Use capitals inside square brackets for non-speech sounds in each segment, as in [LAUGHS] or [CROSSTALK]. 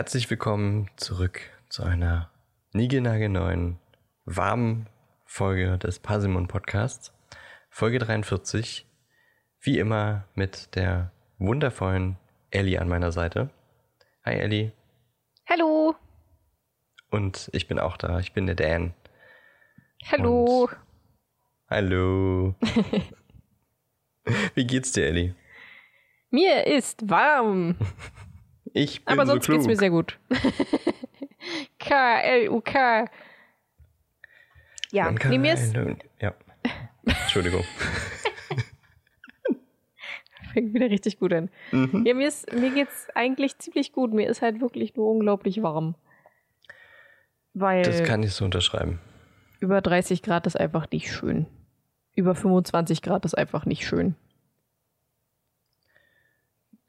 herzlich willkommen zurück zu einer niegelnagelneuen, warmen Folge des Parsimon Podcasts. Folge 43. Wie immer mit der wundervollen Ellie an meiner Seite. Hi Ellie. Hallo. Und ich bin auch da. Ich bin der Dan. Hallo. Und hallo. [LAUGHS] Wie geht's dir, Ellie? Mir ist warm. [LAUGHS] Ich bin Aber so sonst klug. geht's mir sehr gut. [LAUGHS] K-L-U-K. Ja, nee, mir ist Ja. Entschuldigung. [LAUGHS] fängt wieder richtig gut an. Mhm. Ja, mir, ist, mir geht's eigentlich ziemlich gut. Mir ist halt wirklich nur unglaublich warm. Weil Das kann ich so unterschreiben. über 30 Grad ist einfach nicht schön. Über 25 Grad ist einfach nicht schön.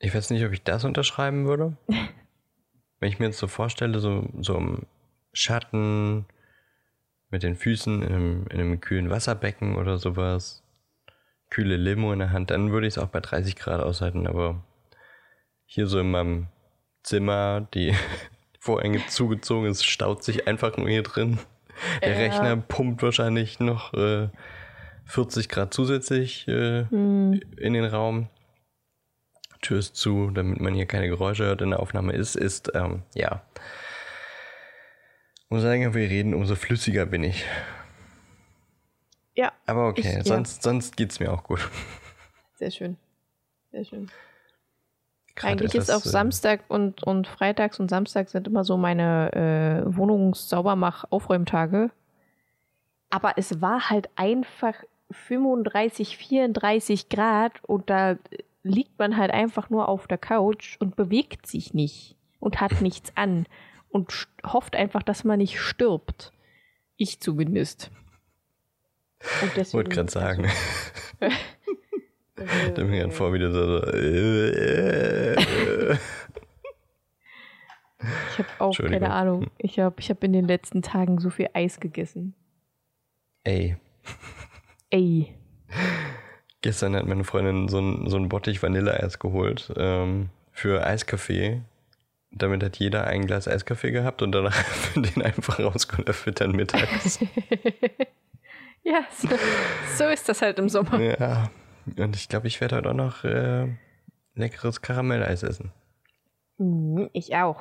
Ich weiß nicht, ob ich das unterschreiben würde. [LAUGHS] Wenn ich mir jetzt so vorstelle, so, so im Schatten mit den Füßen in einem, in einem kühlen Wasserbecken oder sowas, kühle Limo in der Hand, dann würde ich es auch bei 30 Grad aushalten. Aber hier so in meinem Zimmer, die [LAUGHS] Vorhänge zugezogen ist, staut sich einfach nur hier drin. Der Ja. Rechner pumpt wahrscheinlich noch äh, 40 Grad zusätzlich äh, Hm. in den Raum. Tür ist zu, damit man hier keine Geräusche hört in der Aufnahme ist, ist, ähm, ja. Umso länger wir reden, umso flüssiger bin ich. Ja, Aber okay, Ich- ja. sonst, sonst geht's mir auch gut. sehr schön. Sehr schön. Gerade Eigentlich ist etwas, auf äh, Samstag und, und Freitags und Samstags sind immer so meine äh, Wohnungssaubermach-Aufräumtage. Aber es war halt einfach 35, 34 Grad und da liegt man halt einfach nur auf der Couch und bewegt sich nicht und hat [LAUGHS] nichts an und hofft einfach, dass man nicht stirbt. Ich zumindest. Und Ich deswegen, wollte gerade sagen, Also, ich stelle mir gerade vor, wie du so, äh, äh, Ich habe auch keine Ahnung. Ich habe ich hab in den letzten Tagen so viel Eis gegessen. ey. Ey. Gestern hat meine Freundin so ein, so ein Bottich Vanilleeis geholt ähm, für Eiskaffee. Damit hat jeder ein Glas Eiskaffee gehabt und danach [LAUGHS] den einfach rausgelöffelt dann mittags. [LAUGHS] Ja, so, so ist das halt im Sommer. Ja, und ich glaube, ich werde heute auch noch äh, leckeres Karamelleis essen. Mhm, Ich auch.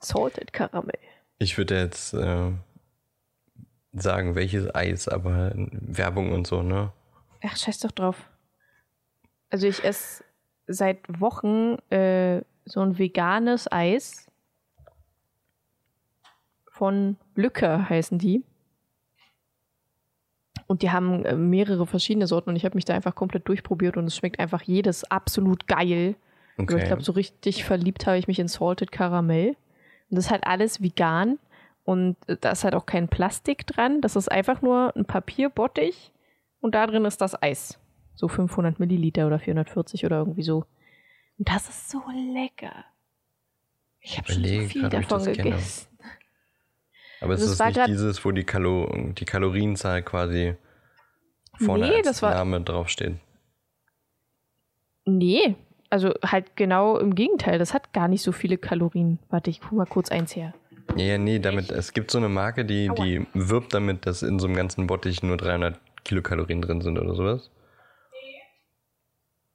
Salted Karamell. Ich würde jetzt äh, sagen, welches Eis, aber Werbung und so, ne? Ach, scheiß doch drauf. Also ich esse seit Wochen äh, so ein veganes Eis. Von Lücke heißen die. Und die haben äh, mehrere verschiedene Sorten und ich habe mich da einfach komplett durchprobiert und es schmeckt einfach jedes absolut geil. Aber Okay. ich glaube, so richtig verliebt habe ich mich in Salted Karamell. Und das ist halt alles vegan. Und äh, da ist halt auch kein Plastik dran. Das ist einfach nur ein Papierbottich. Und da drin ist das Eis. So 500 Milliliter oder 440 oder irgendwie so. Und das ist so lecker. Ich habe schon so viel davon das kenne. gegessen. aber es es ist nicht dieses, wo die, Kalo die Kalorienzahl quasi vorne Nee, als Name draufsteht. Nee, also halt genau im Gegenteil. Das hat gar nicht so viele Kalorien. Warte, ich guck mal kurz eins her. Ja, nee, damit, es gibt so eine Marke, die, Aua. die wirbt damit, dass in so einem ganzen Bottich nur 300 Kilokalorien drin sind oder sowas.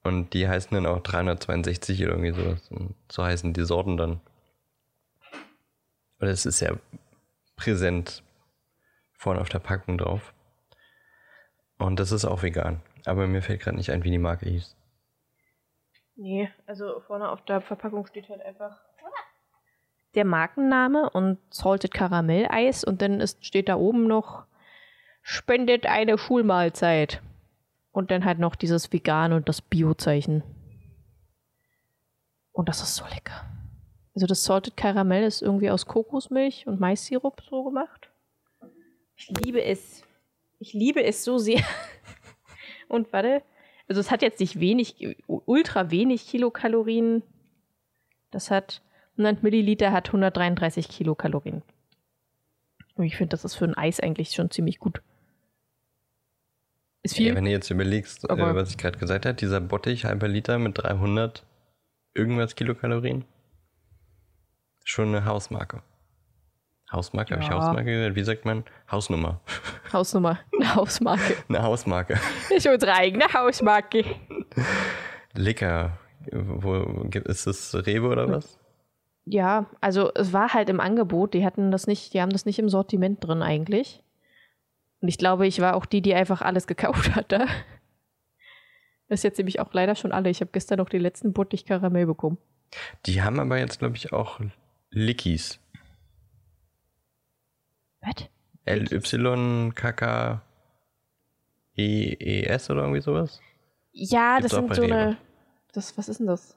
Und die heißen dann auch 362 oder irgendwie sowas. Und so heißen die Sorten dann. Oder es ist ja präsent vorne auf der Packung drauf. Und das ist auch vegan. Aber mir fällt gerade nicht ein, wie die Marke hieß. Nee, also vorne auf der Verpackung steht halt einfach der Markenname und Salted Karamelleis und dann ist, steht da oben noch spendet eine Schulmahlzeit. Und dann halt noch dieses Vegan und das Bio-Zeichen. Und das ist so lecker. Also das Salted Karamell ist irgendwie aus Kokosmilch und Mais-Sirup so gemacht. Ich liebe es. Ich liebe es so sehr. [LAUGHS] Und warte, also es hat jetzt nicht wenig, ultra wenig Kilokalorien. Das hat 100 Milliliter, hat 133 Kilokalorien. Und ich finde, das ist für ein Eis eigentlich schon ziemlich gut. Ist viel. Ja, wenn du jetzt überlegst, äh, was ich gerade gesagt habe, dieser Bottich, halber Liter mit 300 irgendwas Kilokalorien. Schon eine Hausmarke. Hausmarke, habe ich Ja. Hausmarke gesagt? Wie sagt man? Hausnummer. [LAUGHS] Hausnummer, eine Hausmarke. Eine Hausmarke. Ist unsere eigene Hausmarke. Lecker. Wo, gibt- ist das Rewe oder was? Ja, also es war halt im Angebot. Die hatten das nicht, die haben das nicht im Sortiment drin eigentlich. Und ich glaube, ich war auch die, die einfach alles gekauft hat da. Das ist jetzt nämlich auch leider schon alle. Ich habe gestern noch die letzten Buttig Karamell bekommen. Die haben aber jetzt, glaube ich, auch Lickies. Was? L-Y-K-K E-E-S oder irgendwie sowas? Ja, Gibt's das sind so Rewe. eine. Das, was ist denn das?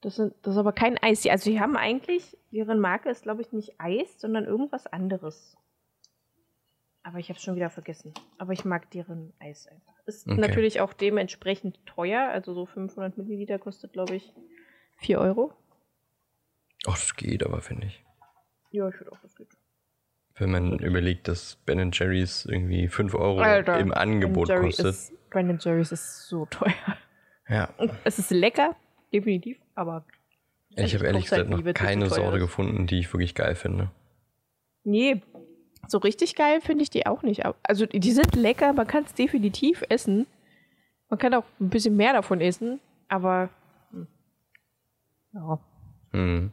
Das, sind, das ist aber kein Eis. Also, die haben eigentlich, deren Marke ist, glaube ich, nicht Eis, sondern irgendwas anderes. Aber ich habe es schon wieder vergessen. Aber ich mag deren Eis einfach. Ist Okay. natürlich auch dementsprechend teuer. Also, so 500 Milliliter kostet, glaube ich, 4 Euro. Ach, das geht aber, finde ich. Ja, ich würde auch das geht. Wenn man überlegt, dass Ben Jerry's irgendwie 5 Euro Alter, im Angebot Ben kostet. Ist, Ben Jerry's ist so teuer. Ja. Es ist lecker, definitiv, aber. Ich habe ehrlich halt gesagt noch keine Sorte ist. gefunden, die ich wirklich geil finde. Nee, so richtig geil finde ich die auch nicht. Also die sind lecker, man kann es definitiv essen. Man kann auch ein bisschen mehr davon essen, aber hm. ja, Hm.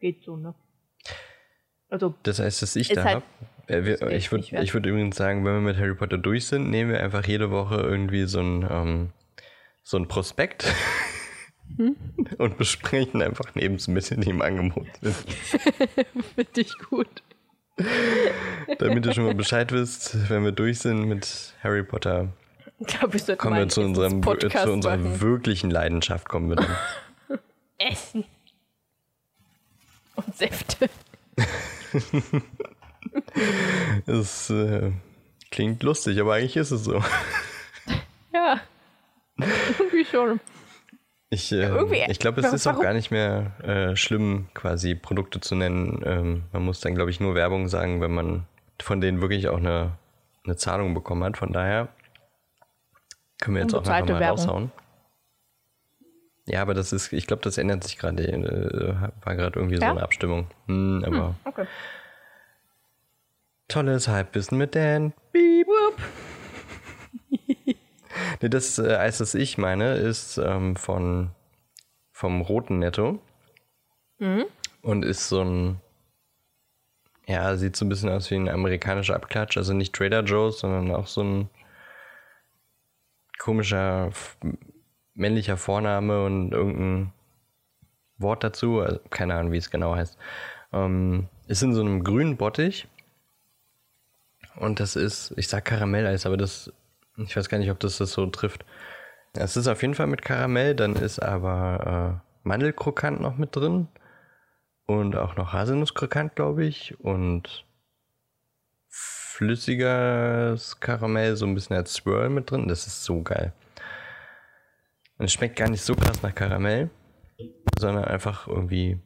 geht so, ne? Also, Das heißt, dass ich da halt habe. Äh, wir- ich würde ich würd übrigens sagen, wenn wir mit Harry Potter durch sind, nehmen wir einfach jede Woche irgendwie so ein, ähm, so ein Prospekt Hm? [LAUGHS] und besprechen einfach Lebensmittel, die im Angebot sind. [LAUGHS] finde ich gut. Damit ihr schon mal Bescheid wisst, wenn wir durch sind mit Harry Potter, sollten kommen wir zu, unserem, zu unserer machen. wirklichen Leidenschaft. Kommen wir dann. [LAUGHS] Essen. Und Säfte. [LAUGHS] Es äh, klingt lustig, aber eigentlich ist es so. Ja. Irgendwie schon. Ich, äh, irgendwie- ich glaube, es ist auch gar nicht mehr äh, schlimm, quasi Produkte zu nennen. Ähm, man muss dann, glaube ich, nur Werbung sagen, wenn man von denen wirklich auch eine, eine Zahlung bekommen hat. Von daher können wir jetzt auch einfach mal Werbung. raushauen. Ja, aber das ist, ich glaube, das ändert sich gerade. Äh, war gerade irgendwie so Ja? eine Abstimmung. Hm, aber Okay. tolles Halbwissen mit Dan. Beep. Nee, das äh, Eis, das ich meine, ist ähm, von vom roten Netto. Und ist so ein. Ja, sieht so ein bisschen aus wie ein amerikanischer Abklatsch. Also nicht Trader Joe's, sondern auch so ein komischer männlicher Vorname und irgendein Wort dazu. Also, keine Ahnung, wie es genau heißt. Ähm, ist in so einem grünen Bottich. Und das ist, ich sag Karamelleis, aber das, ich weiß gar nicht, ob das das so trifft. Es ist auf jeden Fall mit Karamell, dann ist aber äh, Mandelkrokant noch mit drin. Und auch noch Haselnusskrokant, glaube ich. Und flüssiges Karamell, so ein bisschen als Swirl mit drin. Das ist so geil. Und es schmeckt gar nicht so krass nach Karamell, sondern einfach irgendwie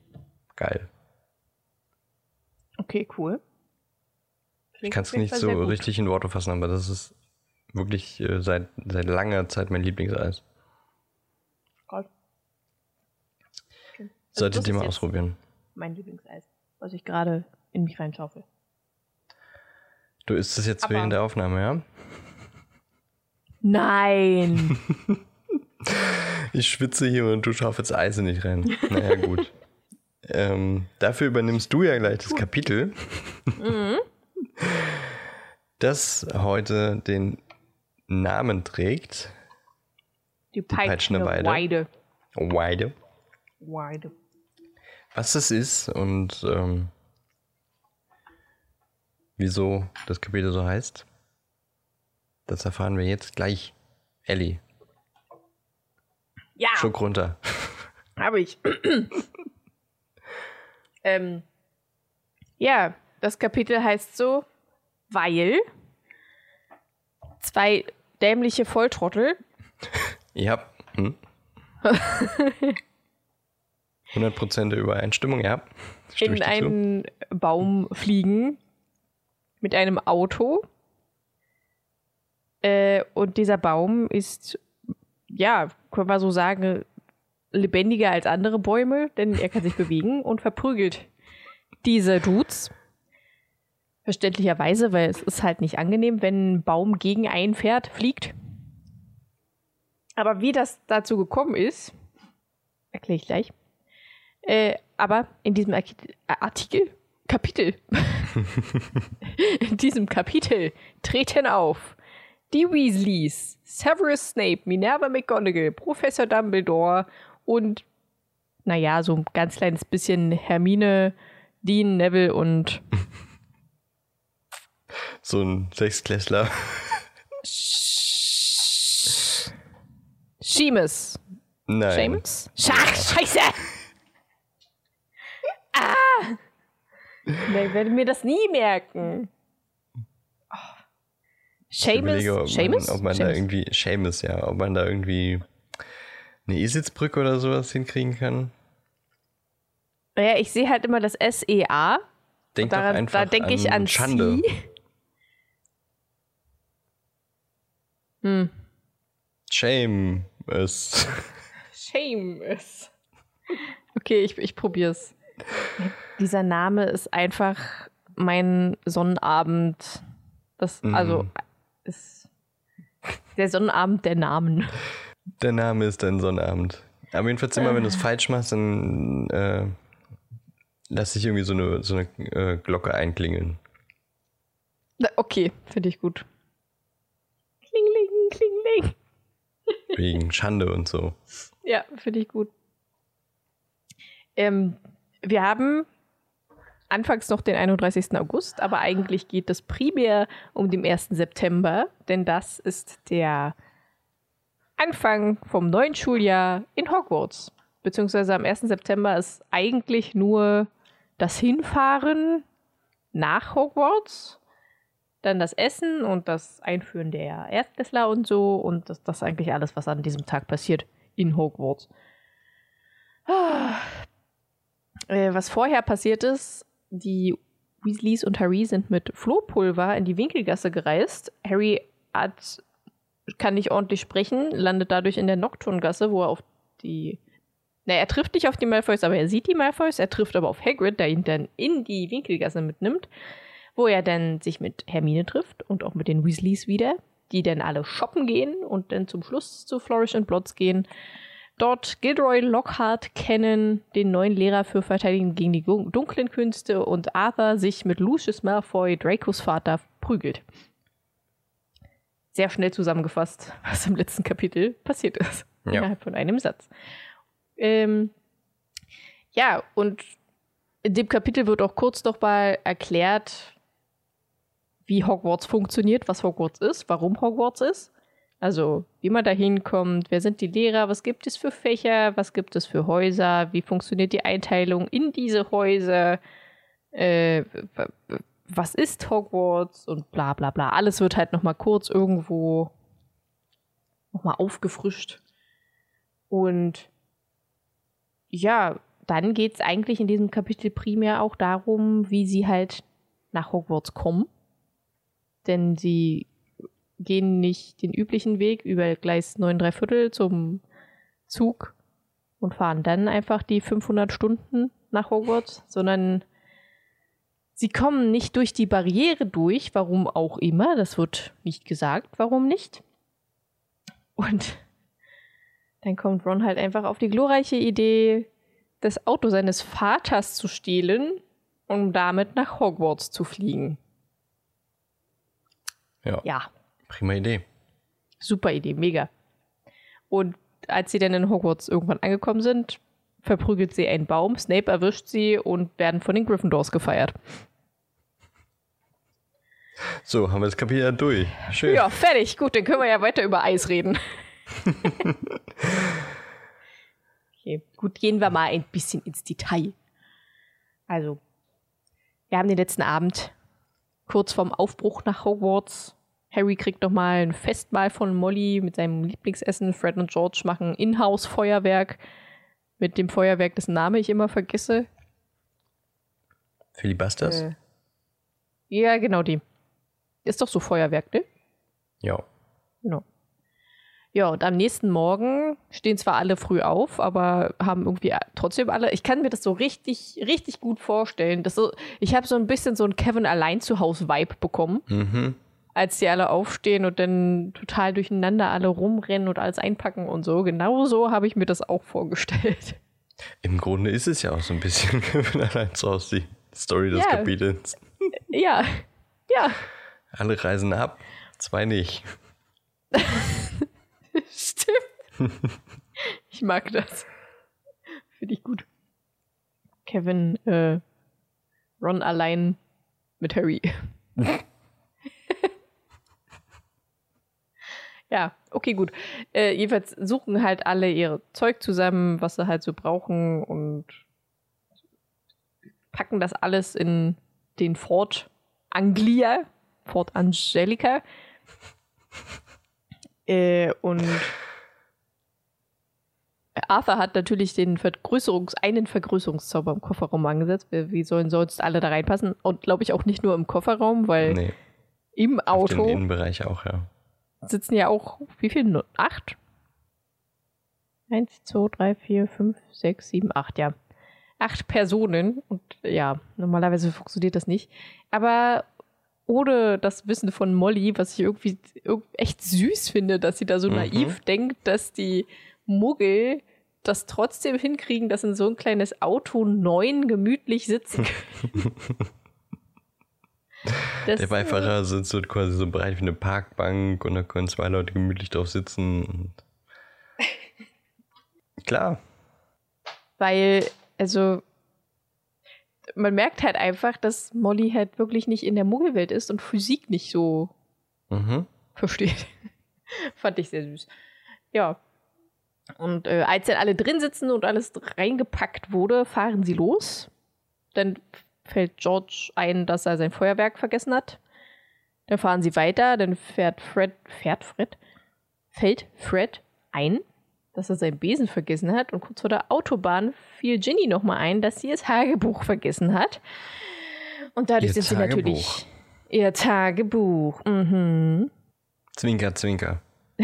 geil. Okay, cool. Ich Klingt kann auf es nicht so richtig in Worte fassen, aber das ist wirklich äh, seit, seit langer Zeit mein Lieblingseis. Geil. Okay. Also Solltet ihr mal ausprobieren. Mein Lieblingseis, was ich gerade in mich reinschaufel. Du isst es jetzt Aber- während der Aufnahme, ja? Nein! [LAUGHS] Ich schwitze hier und du schaufelst Eis nicht rein. Naja, gut. [LAUGHS] ähm, dafür übernimmst du ja gleich das Kapitel, Mhm. [LAUGHS] das heute den Namen trägt. Die peitschende peitschende Weide. Weide. Weide. Was das ist und ähm, wieso das Kapitel so heißt, das erfahren wir jetzt gleich. Ellie, Ja, Schluck runter. [LAUGHS] habe ich. ähm, ja, das Kapitel heißt so, weil zwei dämliche Volltrottel Ja. Hm? [LAUGHS] 100% der Übereinstimmung, ja. Stimme in einen Baum fliegen mit einem Auto. Äh, und dieser Baum ist, ja, können wir so sagen, lebendiger als andere Bäume, denn er kann sich [LAUGHS] bewegen und verprügelt diese Dudes. Verständlicherweise, weil es ist halt nicht angenehm, wenn ein Baum gegen ein Pferd fliegt. Aber wie das dazu gekommen ist, erkläre ich gleich. Äh, aber in diesem Artikel, Kapitel, [LAUGHS] in diesem Kapitel treten auf die Weasleys, Severus Snape, Minerva McGonagall, Professor Dumbledore und, naja, so ein ganz kleines bisschen Hermine, Dean, Neville und. [LAUGHS] So ein Sechsklässler. Seamus. Nein. Seamus? Schach, scheiße! ah! Ich werde mir das nie merken. Oh. Seamus? Ob Seamus? Man, ob man Seamus. da irgendwie, Seamus, ja, ob man da irgendwie eine Isitzbrücke oder sowas hinkriegen kann. Ja, ich sehe halt immer das SEA. Denk Daran, einfach da denke ich an Schande. Sie. Hm. Shame ist. [LAUGHS] Shame ist. Okay, ich, ich probier's. Dieser Name ist einfach mein Sonnenabend. Das, Mhm. also, ist der Sonnenabend der Namen. Der Name ist dein Sonnabend. Aber jedenfalls immer, wenn du es falsch machst, dann äh, lass dich irgendwie so eine, so eine äh, Glocke einklingeln. Okay, finde ich gut. Wegen Schande und so. Ja, finde ich gut. Ähm, wir haben anfangs noch den 31. August, aber eigentlich geht es primär um den 1. September, denn das ist der Anfang vom neuen Schuljahr in Hogwarts. Beziehungsweise am 1. September ist eigentlich nur das Hinfahren nach Hogwarts, dann das Essen und das Einführen der Erstklässler und so und das, das ist eigentlich alles, was an diesem Tag passiert in Hogwarts. Ah. Äh, was vorher passiert ist, die Weasleys und Harry sind mit Flohpulver in die Winkelgasse gereist. Harry hat, kann nicht ordentlich sprechen, landet dadurch in der Nocturngasse, wo er auf die. Na, er trifft nicht auf die Malfoys, aber er sieht die Malfoys. Er trifft aber auf Hagrid, der ihn dann in die Winkelgasse mitnimmt, wo er dann sich mit Hermine trifft und auch mit den Weasleys wieder, die dann alle shoppen gehen und dann zum Schluss zu Flourish and Blotts gehen. Dort Gilderoy Lockhart kennen, den neuen Lehrer für Verteidigung gegen die dunklen Künste und Arthur sich mit Lucius Malfoy, Dracos Vater, prügelt. Sehr schnell zusammengefasst, was im letzten Kapitel passiert ist. Ja. Innerhalb von einem Satz. Ähm, ja, und in dem Kapitel wird auch kurz noch mal erklärt, wie Hogwarts funktioniert, was Hogwarts ist, warum Hogwarts ist. Also, wie man da hinkommt, wer sind die Lehrer, was gibt es für Fächer, was gibt es für Häuser, wie funktioniert die Einteilung in diese Häuser, äh, was ist Hogwarts und bla bla bla. Alles wird halt nochmal kurz irgendwo nochmal aufgefrischt. Und ja, dann geht es eigentlich in diesem Kapitel primär auch darum, wie sie halt nach Hogwarts kommen. Denn sie gehen nicht den üblichen Weg über Gleis 9 3 Viertel zum Zug und fahren dann einfach die 500 Stunden nach Hogwarts, sondern sie kommen nicht durch die Barriere durch, warum auch immer, das wird nicht gesagt, warum nicht. Und dann kommt Ron halt einfach auf die glorreiche Idee, das Auto seines Vaters zu stehlen, um damit nach Hogwarts zu fliegen. Ja, Ja, prima Idee. Super Idee, mega. Und als sie dann in Hogwarts irgendwann angekommen sind, verprügelt sie einen Baum, Snape erwischt sie und werden von den Gryffindors gefeiert. So, haben wir das Kapitel durch. Schön. Ja, fertig. Gut, dann können wir ja weiter über Eis reden. [LAUGHS] okay, gut, gehen wir mal ein bisschen ins Detail. Also, wir haben den letzten Abend kurz vorm Aufbruch nach Hogwarts. Harry kriegt noch mal ein Festmahl von Molly mit seinem Lieblingsessen. Fred und George machen Inhouse-Feuerwerk mit dem Feuerwerk, dessen Name ich immer vergesse. Filibusters? Äh, ja, genau die. Ist doch so Feuerwerk, ne? Ja. Genau. Ja, und am nächsten Morgen stehen zwar alle früh auf, aber haben irgendwie trotzdem alle. Ich kann mir das so richtig, richtig gut vorstellen. Dass so, ich habe so ein bisschen so ein Kevin allein zu Hause Vibe bekommen, Mhm. als die alle aufstehen und dann total durcheinander alle rumrennen und alles einpacken und so. Genau so habe ich mir das auch vorgestellt. Im Grunde ist es ja auch so ein bisschen [LAUGHS] Kevin allein zu Hause, die Story des Ja. Kapitels. Ja, ja, Alle reisen ab, zwei nicht. [LAUGHS] [LAUGHS] stimmt. Ich mag das. Finde ich gut. Kevin, äh, Ron allein mit Harry. [LAUGHS] ja, okay, gut. Äh, jedenfalls suchen halt alle ihr Zeug zusammen, was sie halt so brauchen und packen das alles in den Fort Anglia, Fort Angelica. Äh, und Arthur hat natürlich den Vergrößerungs-, einen Vergrößerungszauber im Kofferraum angesetzt. Wie sollen sonst alle da reinpassen? Und glaube ich auch nicht nur im Kofferraum, weil Nee, im Auto Innenbereich auch, ja. sitzen ja auch, wie viele? Nur Acht? Eins, zwei, drei, vier, fünf, sechs, sieben, acht, ja. Acht Personen. Und ja, normalerweise funktioniert das nicht. Aber ohne das Wissen von Molly, was ich irgendwie irg- echt süß finde, dass sie da so Mhm. naiv denkt, dass die Muggel das trotzdem hinkriegen, dass in so ein kleines Auto neun gemütlich sitzen können. [LAUGHS] Das, Der Beifahrer sitzt so quasi so breit wie eine Parkbank und da können zwei Leute gemütlich drauf sitzen. [LAUGHS] Klar, Weil, also, man merkt halt einfach, dass Molly halt wirklich nicht in der Muggelwelt ist und Physik nicht so mhm. versteht. [LAUGHS] Fand ich sehr süß. Ja. Und äh, als dann alle drin sitzen und alles reingepackt wurde, fahren sie los. Dann fällt George ein, dass er sein Feuerwerk vergessen hat. Dann fahren sie weiter, dann fährt Fred, fährt Fred, fällt Fred ein, dass er seinen Besen vergessen hat. Und kurz vor der Autobahn fiel Ginny nochmal ein, dass sie ihr Tagebuch vergessen hat. Und dadurch Ihr sind sie Tagebuch. natürlich. Ihr Tagebuch. Mhm. Zwinker, Zwinker. [LAUGHS]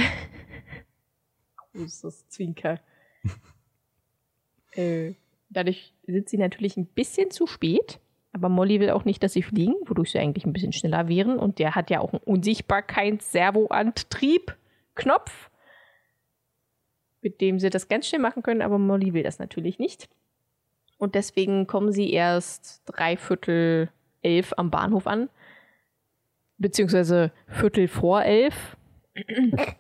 großes Zwinker. [LAUGHS] äh, dadurch sind sie natürlich ein bisschen zu spät. Aber Molly will auch nicht, dass sie fliegen, wodurch sie eigentlich ein bisschen schneller wären. Und der hat ja auch einen Unsichtbarkeits-Servoantrieb-Knopf, mit dem sie das ganz schnell machen können. Aber Molly will das natürlich nicht. Und deswegen kommen sie erst dreiviertel elf am Bahnhof an. Beziehungsweise Viertel vor elf. [CLEARS THROAT] ja,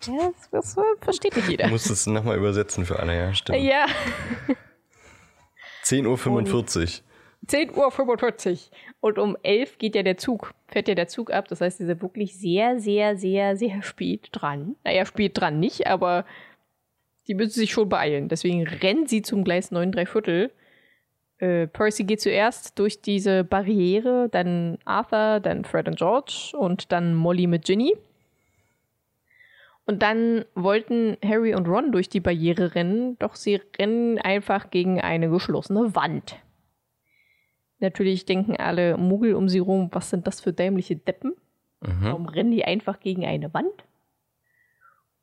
das, das versteht nicht jeder. Du musst es nochmal übersetzen für alle, ja, stimmt. Ja, 10.45 Uhr. 10.45 Uhr. Und um 11 geht ja der Zug, fährt ja der Zug ab. Das heißt, sie sind wirklich sehr, sehr, sehr, sehr spät dran. Naja, spät dran nicht, aber die müssen sich schon beeilen. Deswegen rennen sie zum Gleis 9 3 Viertel. Äh, Percy geht zuerst durch diese Barriere, dann Arthur, dann Fred und George und dann Molly mit Ginny. Und dann wollten Harry und Ron durch die Barriere rennen, doch sie rennen einfach gegen eine geschlossene Wand. Natürlich denken alle Muggel um sie rum, was sind das für dämliche Deppen? Mhm. Warum rennen die einfach gegen eine Wand?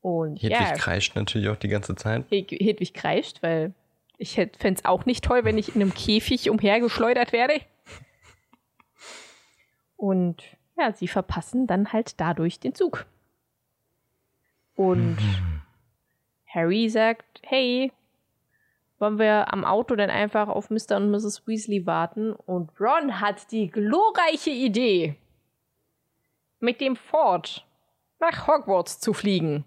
Und Hedwig ja, kreischt natürlich auch die ganze Zeit. Hed Hedwig kreischt, weil ich fände es auch nicht toll, wenn ich in einem Käfig umhergeschleudert werde. Und ja, sie verpassen dann halt dadurch den Zug. Und Harry sagt, hey, wollen wir am Auto dann einfach auf Mr. und Mrs. Weasley warten? Und Ron hat die glorreiche Idee, mit dem Ford nach Hogwarts zu fliegen.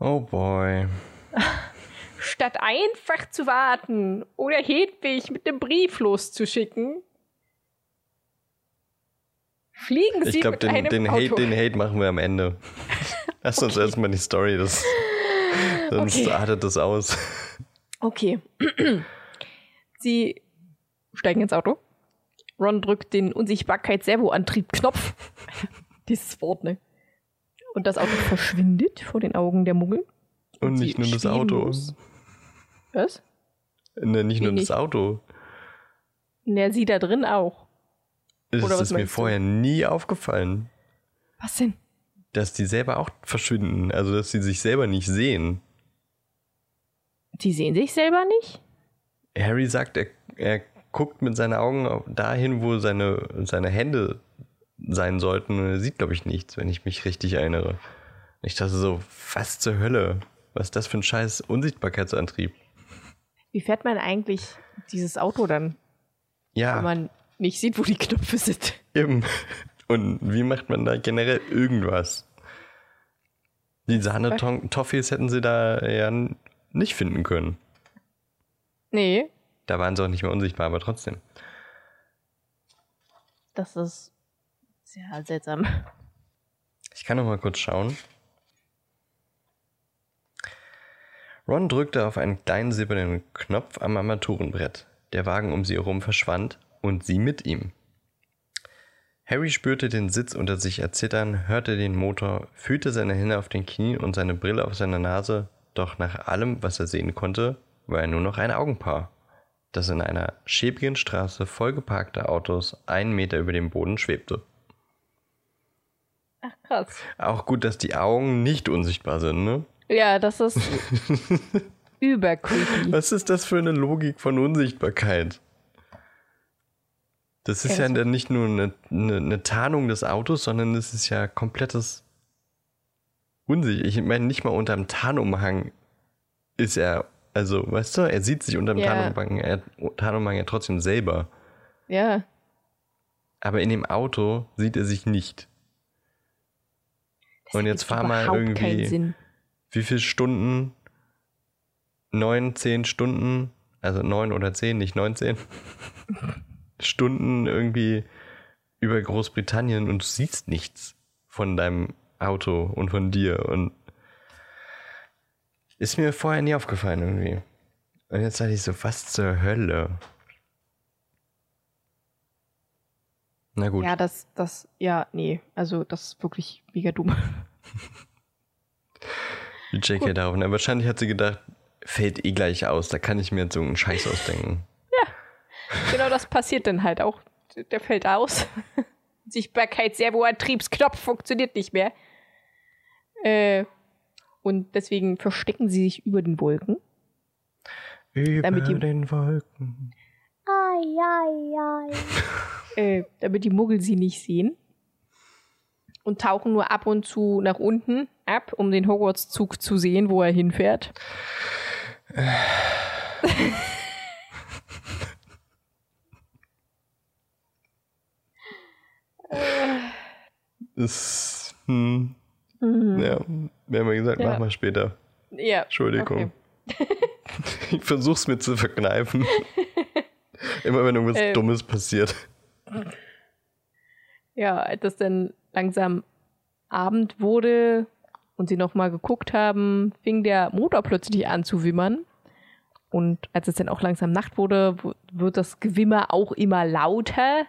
Oh boy. [LAUGHS] Statt einfach zu warten oder Hedwig mit dem Brief loszuschicken, fliegen sie Ich glaube, mit den, einem den, Auto. Hate, den Hate machen wir am Ende. [LAUGHS] Lass uns Okay. erstmal die Story, das, sonst Okay. artet das aus. Okay. sie steigen ins Auto. Ron drückt den Unsichtbarkeits-Servoantrieb-Knopf. [LAUGHS] Dieses Wort, ne? Und das Auto verschwindet vor den Augen der Muggel. Und sie nicht nur das Auto. los. Was? Ne, nicht Wie nur nicht? das Auto. Na, sie da drin auch. Das Oder was ist mir du? vorher nie aufgefallen. Was denn? dass die selber auch verschwinden. Also, dass sie sich selber nicht sehen. Die sehen sich selber nicht? Harry sagt, er, er guckt mit seinen Augen dahin, wo seine, seine Hände sein sollten. Und er sieht, glaube ich, nichts, wenn ich mich richtig erinnere. Ich dachte so, was zur Hölle? Was ist das für ein scheiß Unsichtbarkeitsantrieb? Wie fährt man eigentlich dieses Auto dann? Ja. Wenn man nicht sieht, wo die Knöpfe sind. Eben. Und wie macht man da generell irgendwas? Die Sahne-Toffees hätten sie da ja nicht finden können. Nee. Da waren sie auch nicht mehr unsichtbar, aber trotzdem. Das ist sehr seltsam. Ich kann noch mal kurz schauen. Ron drückte auf einen kleinen silbernen Knopf am Armaturenbrett. Der Wagen um sie herum verschwand und sie mit ihm. Harry spürte den Sitz unter sich erzittern, hörte den Motor, fühlte seine Hände auf den Knien und seine Brille auf seiner Nase, doch nach allem, was er sehen konnte, war er nur noch ein Augenpaar, das in einer schäbigen Straße voll geparkter Autos einen Meter über dem Boden schwebte. Ach krass. Auch gut, dass die Augen nicht unsichtbar sind, ne? Ja, das ist [LAUGHS] übercreepy. Was ist das für eine Logik von Unsichtbarkeit? Das ist ja, ja nicht nur eine, eine, eine, Tarnung des Autos, sondern es ist ja komplettes Unsicht. Ich meine, nicht mal unterm Tarnumhang ist er, also, weißt du, er sieht sich unterm ja. Tarnumhang, er, Tarnumhang ja trotzdem selber. Ja. Aber in dem Auto sieht er sich nicht. Das Und jetzt fahr mal irgendwie wie viele Stunden? Neun, zehn Stunden, also neun oder zehn, nicht neunzehn [LAUGHS] Stunden irgendwie über Großbritannien und du siehst nichts von deinem Auto und von dir und ist mir vorher nie aufgefallen irgendwie. Und jetzt dachte ich so, was zur Hölle? Na gut. Ja, das, das, ja, nee, also das ist wirklich mega dumm. Wie JK darauf. Na, wahrscheinlich hat sie gedacht, fällt eh gleich aus, da kann ich mir jetzt so einen Scheiß ausdenken. Ja, genau das passiert dann halt auch. Der fällt aus. [LAUGHS] Sichtbarkeit, Servoantriebsknopf funktioniert nicht mehr. Äh, und deswegen verstecken sie sich über den Wolken. Über damit die, den Wolken. Ai, ai, ai. [LAUGHS] äh, damit die Muggel sie nicht sehen und tauchen nur ab und zu nach unten ab, um den Hogwarts-Zug zu sehen, wo er hinfährt. [LAUGHS] Das, hm, mhm. Ja, wir haben ja gesagt, ja. mach mal später. Ja. Entschuldigung. Okay. [LAUGHS] ich versuch's mir zu verkneifen. [LAUGHS] Immer wenn irgendwas ähm. Dummes passiert. Ja, als das dann langsam Abend wurde und sie nochmal geguckt haben, fing der Motor plötzlich an zu wimmern. Und als es dann auch langsam Nacht wurde, wird das Gewimmer auch immer lauter.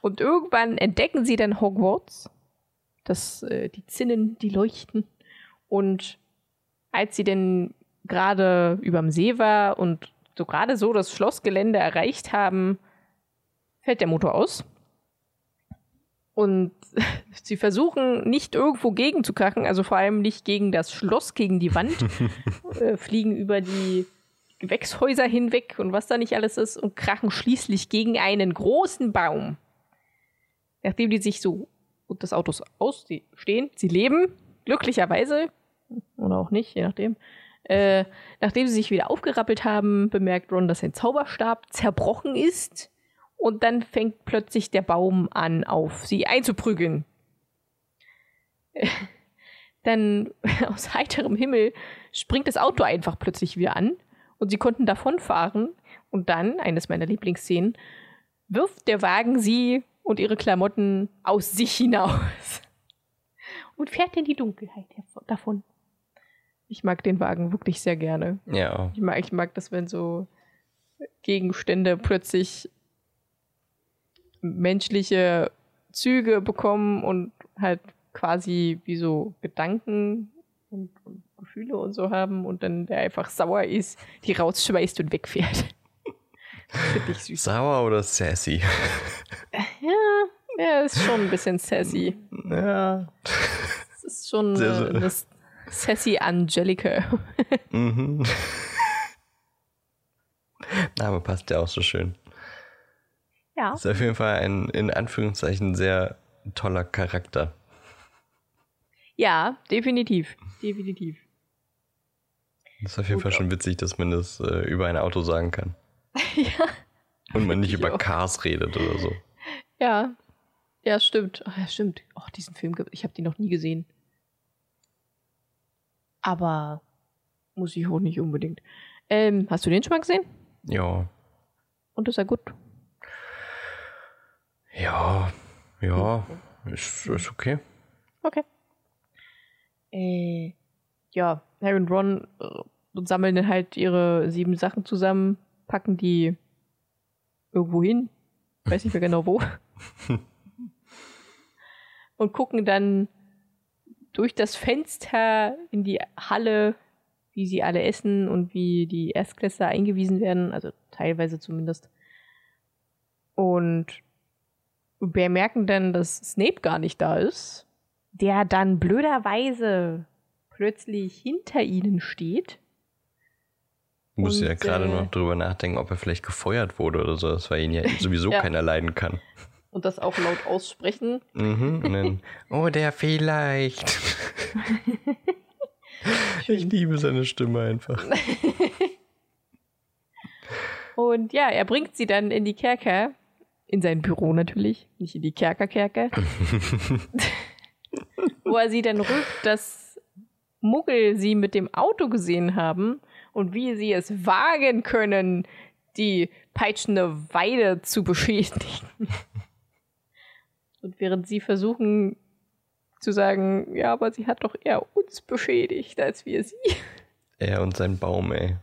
Und irgendwann entdecken sie dann Hogwarts. Das, äh, die Zinnen, die leuchten. Und als sie denn gerade überm See war und so gerade so das Schlossgelände erreicht haben, fällt der Motor aus. Und [LAUGHS] sie versuchen nicht irgendwo gegenzukrachen, also vor allem nicht gegen das Schloss, gegen die Wand, [LAUGHS] äh, fliegen über die Gewächshäuser hinweg und was da nicht alles ist und krachen schließlich gegen einen großen Baum. Nachdem die sich so und das Autos ausstehen, sie leben, glücklicherweise, oder auch nicht, je nachdem. Äh, nachdem sie sich wieder aufgerappelt haben, bemerkt Ron, dass sein Zauberstab zerbrochen ist und dann fängt plötzlich der Baum an, auf sie einzuprügeln. [LAUGHS] dann [LAUGHS] aus heiterem Himmel springt das Auto einfach plötzlich wieder an und sie konnten davonfahren. Und dann, eines meiner Lieblingsszenen, wirft der Wagen sie und ihre Klamotten aus sich hinaus und fährt in die Dunkelheit davon. Ich mag den Wagen wirklich sehr gerne. Ja. Ich mag, ich mag das, wenn so Gegenstände plötzlich menschliche Züge bekommen und halt quasi wie so Gedanken und, und Gefühle und so haben und dann der einfach sauer ist, die rausschmeißt und wegfährt. [LAUGHS] Finde ich süß. Sauer oder sassy? Ja, Ja, ist schon ein bisschen sassy. Ja. Das ist schon [LAUGHS] Sehr, sehr. eine sassy Angelica. Mhm. [LAUGHS] Name passt ja auch so schön. Ja. Ist auf jeden Fall ein in Anführungszeichen sehr toller Charakter. Ja, definitiv. Definitiv. Ist auf jeden Gut Fall schon witzig, dass man das äh, über ein Auto sagen kann. [LAUGHS] ja. Und man nicht Ich über auch. Cars redet oder so. Ja. Ja, stimmt. Ach, ja, stimmt. Oh, diesen Film, ich habe den noch nie gesehen. Aber muss ich auch nicht unbedingt. Ähm, hast du den schon mal gesehen? Ja. Und ist er gut? Ja. Ja. Ist, ist okay. Okay. Äh, ja, Harry und Ron äh, sammeln dann halt ihre sieben Sachen zusammen, packen die irgendwo hin. Weiß nicht mehr genau wo. [LAUGHS] und gucken dann durch das Fenster in die Halle, wie sie alle essen und wie die Erstklässler eingewiesen werden, also teilweise zumindest. Und wir merken dann, dass Snape gar nicht da ist, der dann blöderweise plötzlich hinter ihnen steht. Muss ja gerade äh, noch drüber nachdenken, ob er vielleicht gefeuert wurde oder so, weil ihn ja [LAUGHS] sowieso Ja. keiner leiden kann. Und das auch laut aussprechen. Mhm. Und dann, [LAUGHS] oh, der vielleicht. [LAUGHS] ich liebe seine Stimme einfach. [LAUGHS] Und ja, er bringt sie dann in die Kerker. In sein Büro natürlich, nicht in die Kerkerkerker. Wo er sie dann rügt, dass Muggel sie mit dem Auto gesehen haben und wie sie es wagen können, die peitschende Weide zu beschädigen. Und während sie versuchen zu sagen, ja, aber sie hat doch eher uns beschädigt, als wir sie. Er und sein Baum, ey.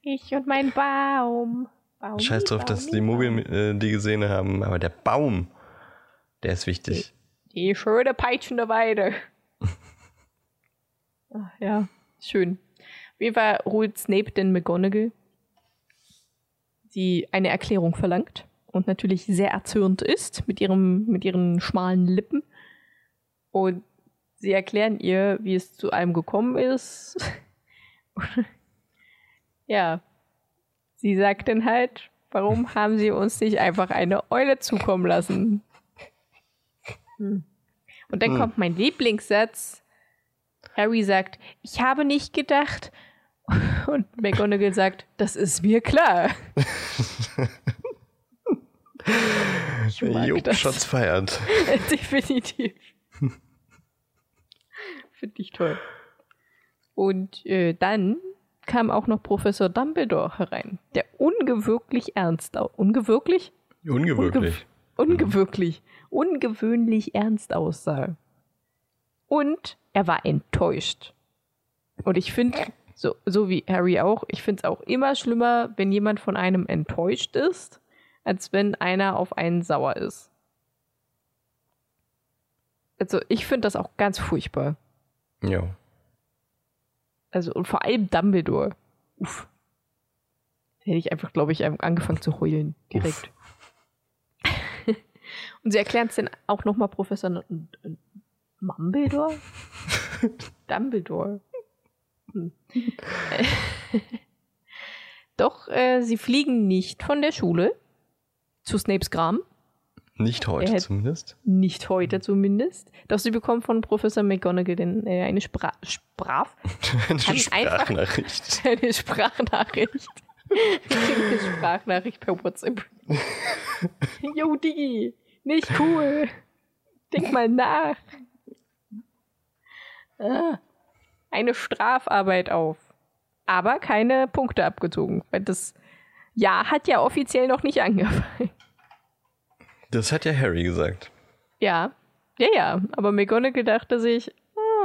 Ich und mein Baum. Baumi, Scheiß drauf, dass die Muggel äh, die gesehen haben, aber der Baum, der ist wichtig. Die schöne peitschende Weide. Ach, [LAUGHS] ja, schön. Jeden Fall holt Snape den McGonagall, die eine Erklärung verlangt und natürlich sehr erzürnt ist mit, ihrem, mit ihren schmalen Lippen. Und sie erklären ihr, wie es zu allem gekommen ist. [LAUGHS] ja, sie sagt dann halt, warum [LAUGHS] haben sie uns nicht einfach eine Eule zukommen lassen? Hm. Und dann Hm. kommt mein Lieblingssatz. Harry sagt, ich habe nicht gedacht. [LAUGHS] Und McGonagall sagt, das ist mir klar. Ich mag Jupp, das. Schatz feiert. [LAUGHS] Definitiv. [LAUGHS] Finde ich toll. Und äh, dann kam auch noch Professor Dumbledore herein, der ungewöhnlich ernst, ungewöhnlich? Ungewöhnlich. Ungewöhnlich, ungewöhnlich ernst aussah. Und er war enttäuscht. Und ich finde, so, so wie Harry auch, ich finde es auch immer schlimmer, wenn jemand von einem enttäuscht ist, als wenn einer auf einen sauer ist. Also ich finde das auch ganz furchtbar. Ja. Also und vor allem Dumbledore. Uff. Hätte ich einfach, glaube ich, angefangen zu heulen. Direkt. [LAUGHS] und sie erklären es dann auch nochmal Professor Mumbledore? [LAUGHS] Dumbledore. Hm. [LAUGHS] Doch, äh, sie fliegen nicht von der Schule zu Snapes Gram. Nicht heute zumindest. Nicht heute zumindest. Doch sie bekommen von Professor McGonagall den, äh, eine Spra [LAUGHS] Eine einfach- Sprachnachricht. [LAUGHS] eine Sprachnachricht. eine Sprachnachricht per WhatsApp. [LAUGHS] Yo, Digi, nicht cool. Denk mal nach. Ah, eine Strafarbeit auf. Aber keine Punkte abgezogen. Weil das Jahr hat ja offiziell noch nicht angefangen. Das hat ja Harry gesagt. Ja, ja, ja. Aber McGonagall dachte sich,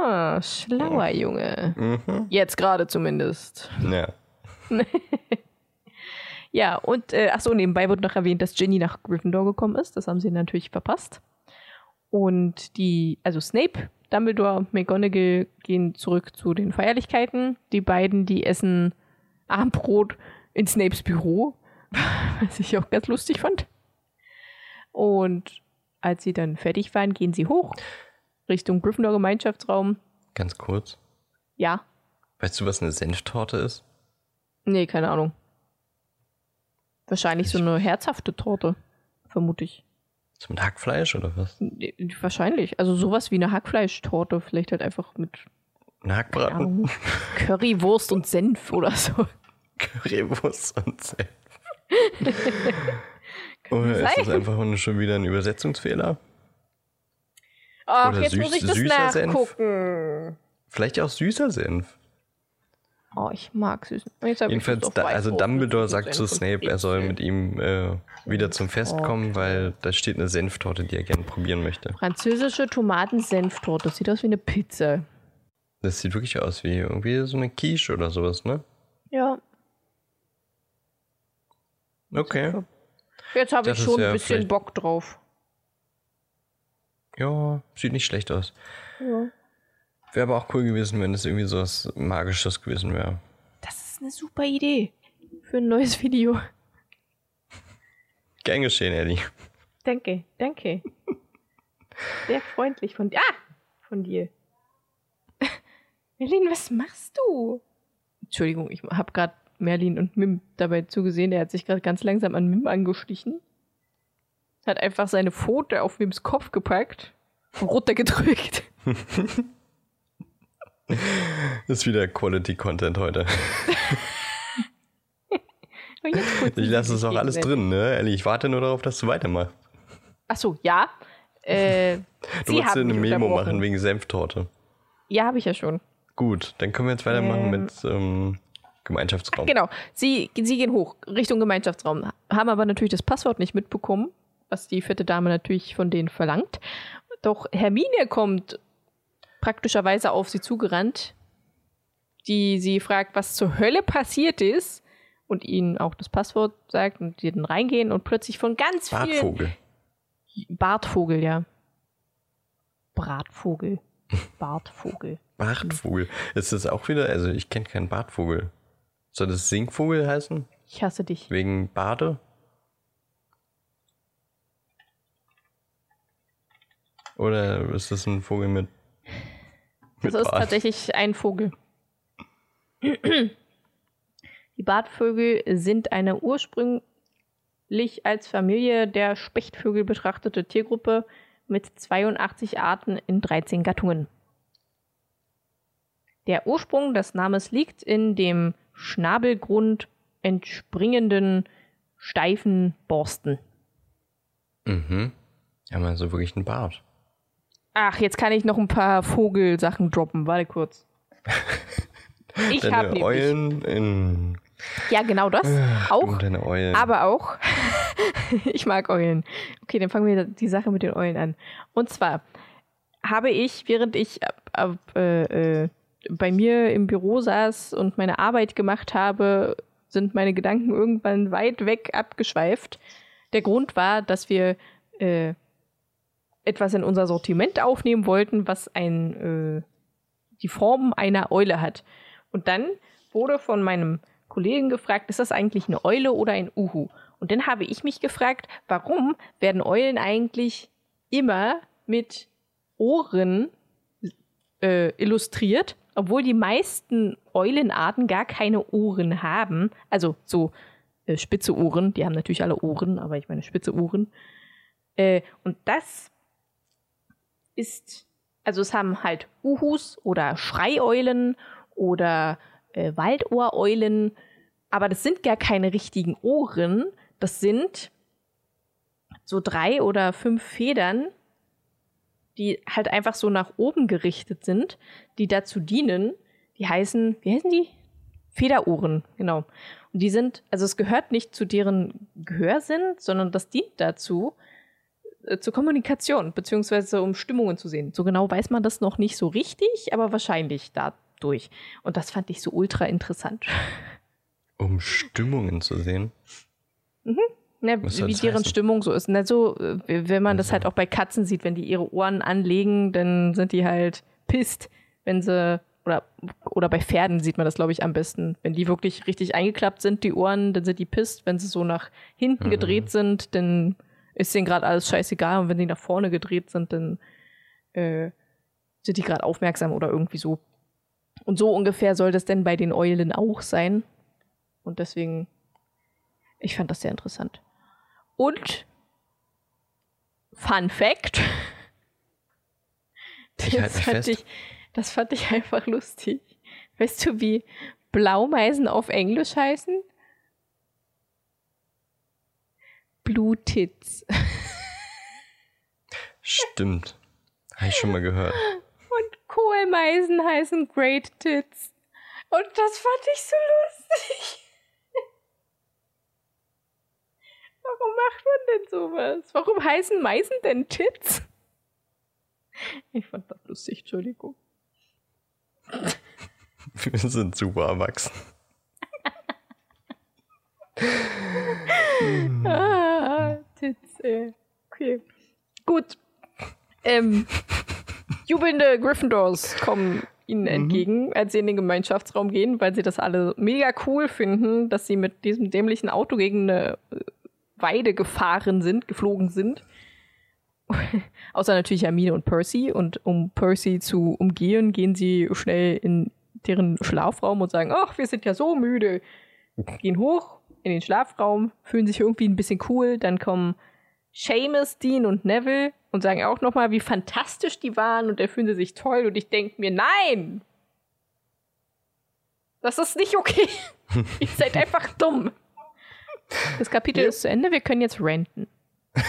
ah, schlauer Junge. Mhm. Jetzt gerade zumindest. Ja. [LAUGHS] Ja, und äh, ach so, nebenbei wird noch erwähnt, dass Ginny nach Gryffindor gekommen ist. Das haben sie natürlich verpasst. Und die, also Snape, Dumbledore, McGonagall gehen zurück zu den Feierlichkeiten. Die beiden, die essen Abendbrot in Snapes Büro, [LAUGHS] was ich auch ganz lustig fand. Und als sie dann fertig waren, gehen sie hoch Richtung Gryffindor Gemeinschaftsraum. Ganz kurz. Ja. Weißt du, was eine Senftorte ist? Nee, keine Ahnung. Wahrscheinlich so eine herzhafte Torte, vermute ich. So mit Hackfleisch oder was? Nee, Wahrscheinlich. Also sowas wie eine Hackfleischtorte, vielleicht halt einfach mit Ein keine Hackbraten? Ahnung, Currywurst und Senf oder so. Currywurst und Senf. [LAUGHS] Oder ist das einfach schon wieder ein Übersetzungsfehler? Ach, Oder jetzt süß- muss ich das süßer Senf? nachgucken. Vielleicht auch süßer Senf. Oh, ich mag süß. Jetzt hab ich Jedenfalls, da, also Dumbledore sagt zu Snape, er soll mit ihm äh, wieder zum Fest kommen, weil da steht eine Senftorte, die er gerne probieren möchte. Französische Tomaten-Senftorte. Das sieht aus wie eine Pizza. Das sieht wirklich aus wie irgendwie so eine Quiche oder sowas, ne? Ja. Okay. Jetzt habe ich schon ja ein bisschen vielleicht- Bock drauf. Ja, sieht nicht schlecht aus. Ja. Wäre aber auch cool gewesen, wenn es irgendwie so was Magisches gewesen wäre. Das ist eine super Idee für ein neues Video. Gern geschehen, Eddie. Danke, danke. Sehr freundlich von dir. Ah! Von dir. [LAUGHS] Merlin, was machst du? Entschuldigung, ich habe gerade Merlin und Mim dabei zugesehen. Der hat sich gerade ganz langsam an Mim angeschlichen. Hat einfach seine Pfote auf Mims Kopf gepackt und runtergedrückt. [LAUGHS] Ist wieder Quality Content heute. [LAUGHS] Ich lasse es auch alles drin, ne? Ehrlich, ich warte nur darauf, dass du weitermachst. Ach so, ja. Äh, [LAUGHS] Du haben eine Memo machen wegen Senftorte. Ja, habe ich ja schon. Gut, dann können wir jetzt weitermachen Ähm. mit ähm, Gemeinschaftsraum. Genau. Sie, sie gehen hoch Richtung Gemeinschaftsraum, haben aber natürlich das Passwort nicht mitbekommen, was die vierte Dame natürlich von denen verlangt. Doch Hermine kommt praktischerweise auf sie zugerannt, die sie fragt, was zur Hölle passiert ist und ihnen auch das Passwort sagt und die dann reingehen und plötzlich von ganz vielen Bartvogel. Bartvogel, ja. Bratvogel. Bartvogel. [LAUGHS] Bartvogel. Ist das auch wieder, also ich kenne keinen Bartvogel. Soll das Singvogel heißen? Ich hasse dich. Wegen Bade? Oder ist das ein Vogel mit. Das mit ist Bart? tatsächlich ein Vogel. Die Bartvögel sind eine ursprünglich als Familie der Spechtvögel betrachtete Tiergruppe mit 82 Arten in 13 Gattungen. Der Ursprung des Namens liegt in dem Schnabelgrund entspringenden steifen Borsten. Mhm. Ja, mal so wirklich ein Bart. Ach, jetzt kann ich noch ein paar Vogelsachen droppen. Warte kurz. [LAUGHS] Ich habe Deine nämlich. Eulen in. Ja, genau das. Auch. Und deine Eulen. Aber auch, [LAUGHS] ich mag Eulen. Okay, dann fangen wir die Sache mit den Eulen an. Und zwar habe ich, während ich äh, äh, bei mir im Büro saß und meine Arbeit gemacht habe, sind meine Gedanken irgendwann weit weg abgeschweift. Der Grund war, dass wir äh, etwas in unser Sortiment aufnehmen wollten, was ein, äh, die Form einer Eule hat. Und dann wurde von meinem Kollegen gefragt, ist das eigentlich eine Eule oder ein Uhu? Und dann habe ich mich gefragt, warum werden Eulen eigentlich immer mit Ohren äh, illustriert, obwohl die meisten Eulenarten gar keine Ohren haben. Also so äh, spitze Ohren, die haben natürlich alle Ohren, aber ich meine spitze Ohren. Äh, und das ist, also es haben halt Uhus oder Schreieulen oder äh, Waldohreulen, aber das sind gar keine richtigen Ohren. Das sind so drei oder fünf Federn, die halt einfach so nach oben gerichtet sind, die dazu dienen. Die heißen, wie heißen die? Federohren, genau. Und die sind, also es gehört nicht zu deren Gehörsinn, sondern das dient dazu, äh, zur Kommunikation, beziehungsweise um Stimmungen zu sehen. So genau weiß man das noch nicht so richtig, aber wahrscheinlich dadurch. Und das fand ich so ultra interessant. um Stimmungen zu sehen. Ne, wie das deren heißen? Stimmung so ist. Ne, so, äh, wenn man das Also. halt auch bei Katzen sieht, wenn die ihre Ohren anlegen, dann sind die halt pisst, wenn sie, oder, oder bei Pferden sieht man das, glaube ich, am besten. Wenn die wirklich richtig eingeklappt sind, die Ohren, dann sind die pisst. Wenn sie so nach hinten Mhm. gedreht sind, dann ist denen gerade alles scheißegal und wenn die nach vorne gedreht sind, dann äh, sind die gerade aufmerksam oder irgendwie so. Und so ungefähr soll das denn bei den Eulen auch sein. Und deswegen, ich fand das sehr interessant. Und Fun Fact. Das fand, ich, das fand ich einfach lustig. Weißt du, wie Blaumeisen auf Englisch heißen? Blue Tits. Stimmt. Habe ich schon mal gehört. Und Kohlmeisen heißen Great Tits. Und das fand ich so lustig. Warum macht man denn sowas? Warum heißen Meisen denn Tits? Ich fand das lustig, Entschuldigung. [LAUGHS] Wir sind super erwachsen. Ah, Tits, ey. Okay. Gut. Ähm, jubelnde Gryffindors kommen ihnen entgegen, als sie in den Gemeinschaftsraum gehen, weil sie das alle mega cool finden, dass sie mit diesem dämlichen Auto gegen eine äh, Weide gefahren sind, geflogen sind. [LAUGHS] Außer natürlich Hermine und Percy. Und um Percy zu umgehen, gehen sie schnell in deren Schlafraum und sagen, ach, wir sind ja so müde. Gehen hoch in den Schlafraum, fühlen sich irgendwie ein bisschen cool. Dann kommen Seamus, Dean und Neville und sagen auch nochmal, wie fantastisch die waren und da fühlen sie sich toll. Und ich denke mir, nein! Das ist nicht okay. [LAUGHS] Ihr seid einfach dumm. Das Kapitel Ja. ist zu Ende, wir können jetzt renten. [LAUGHS]